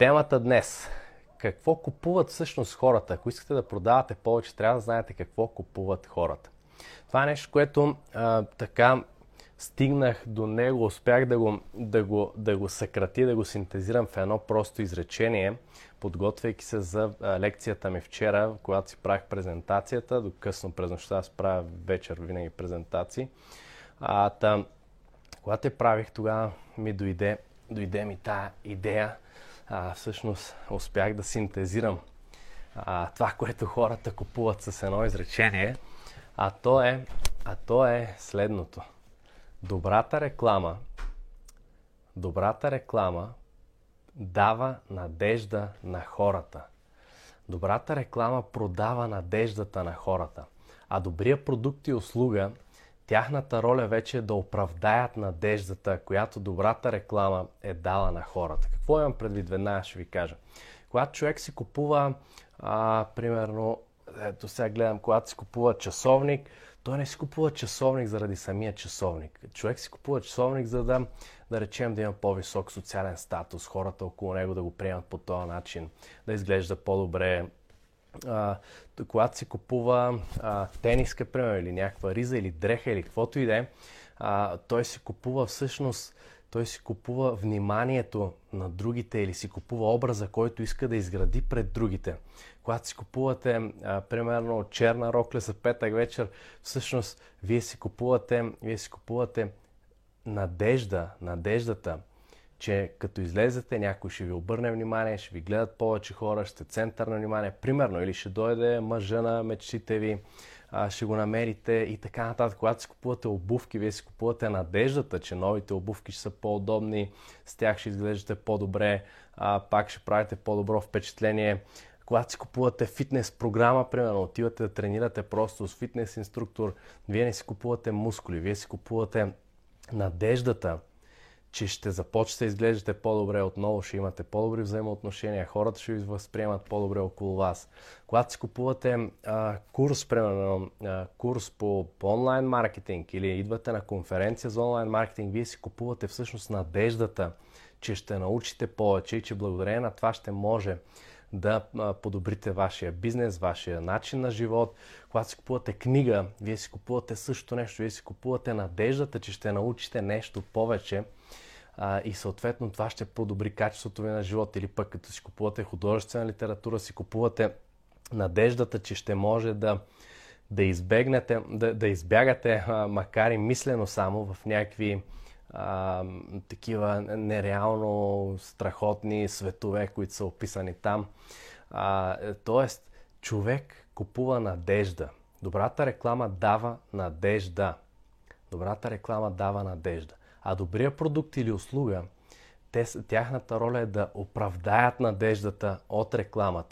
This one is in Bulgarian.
Темата днес. Какво купуват всъщност хората? Ако искате да продавате повече, трябва да знаете какво купуват хората. Това е нещо, което а, така стигнах до него, успях да го, да, го, да го съкрати, да го синтезирам в едно просто изречение, подготвяйки се за лекцията ми вчера, когато си правих презентацията, до късно през нощта аз правя вечер винаги презентации. А, та, когато я правих, тогава ми дойде, дойде ми тая идея. А, всъщност успях да синтезирам а, това, което хората купуват с едно изречение, а то е, а то е следното. Добрата реклама, добрата реклама дава надежда на хората. Добрата реклама продава надеждата на хората. А добрия продукт и услуга Тяхната роля вече е да оправдаят надеждата, която добрата реклама е дала на хората. Какво имам предвид? Веднага ще ви кажа. Когато човек си купува, а, примерно, ето сега гледам, когато си купува часовник, той не си купува часовник заради самия часовник. Човек си купува часовник, за да, да речем, да има по-висок социален статус, хората около него да го приемат по този начин, да изглежда по-добре, а, когато си купува а, тениска, примерно, или някаква риза, или дреха, или каквото и да е, той си купува всъщност той си купува вниманието на другите или си купува образа, който иска да изгради пред другите. Когато си купувате, а, примерно, черна рокля за петък вечер, всъщност вие си купувате, вие си купувате надежда, надеждата, че като излезете, някой ще ви обърне внимание, ще ви гледат повече хора, ще център на внимание, примерно, или ще дойде мъжа на мечтите ви, ще го намерите и така нататък. Когато си купувате обувки, вие си купувате надеждата, че новите обувки ще са по-удобни, с тях ще изглеждате по-добре, пак ще правите по-добро впечатление. Когато си купувате фитнес програма, примерно, отивате да тренирате просто с фитнес инструктор, вие не си купувате мускули, вие си купувате надеждата, че ще започнете да изглеждате по-добре отново, ще имате по-добри взаимоотношения, хората ще ви възприемат по-добре около вас. Когато си купувате а, курс, примерно а, курс по, по онлайн маркетинг или идвате на конференция за онлайн маркетинг, вие си купувате всъщност надеждата, че ще научите повече и че благодарение на това ще може да подобрите вашия бизнес, вашия начин на живот. Когато си купувате книга, вие си купувате също нещо, вие си купувате надеждата, че ще научите нещо повече а, и съответно това ще подобри качеството ви на живот. Или пък като си купувате художествена литература, си купувате надеждата, че ще може да, да избегнете, да, да избягате, а, макар и мислено само в някакви а, такива нереално страхотни светове, които са описани там. А, тоест, човек купува надежда. Добрата реклама дава надежда. Добрата реклама дава надежда. А добрия продукт или услуга, те, тяхната роля е да оправдаят надеждата от рекламата.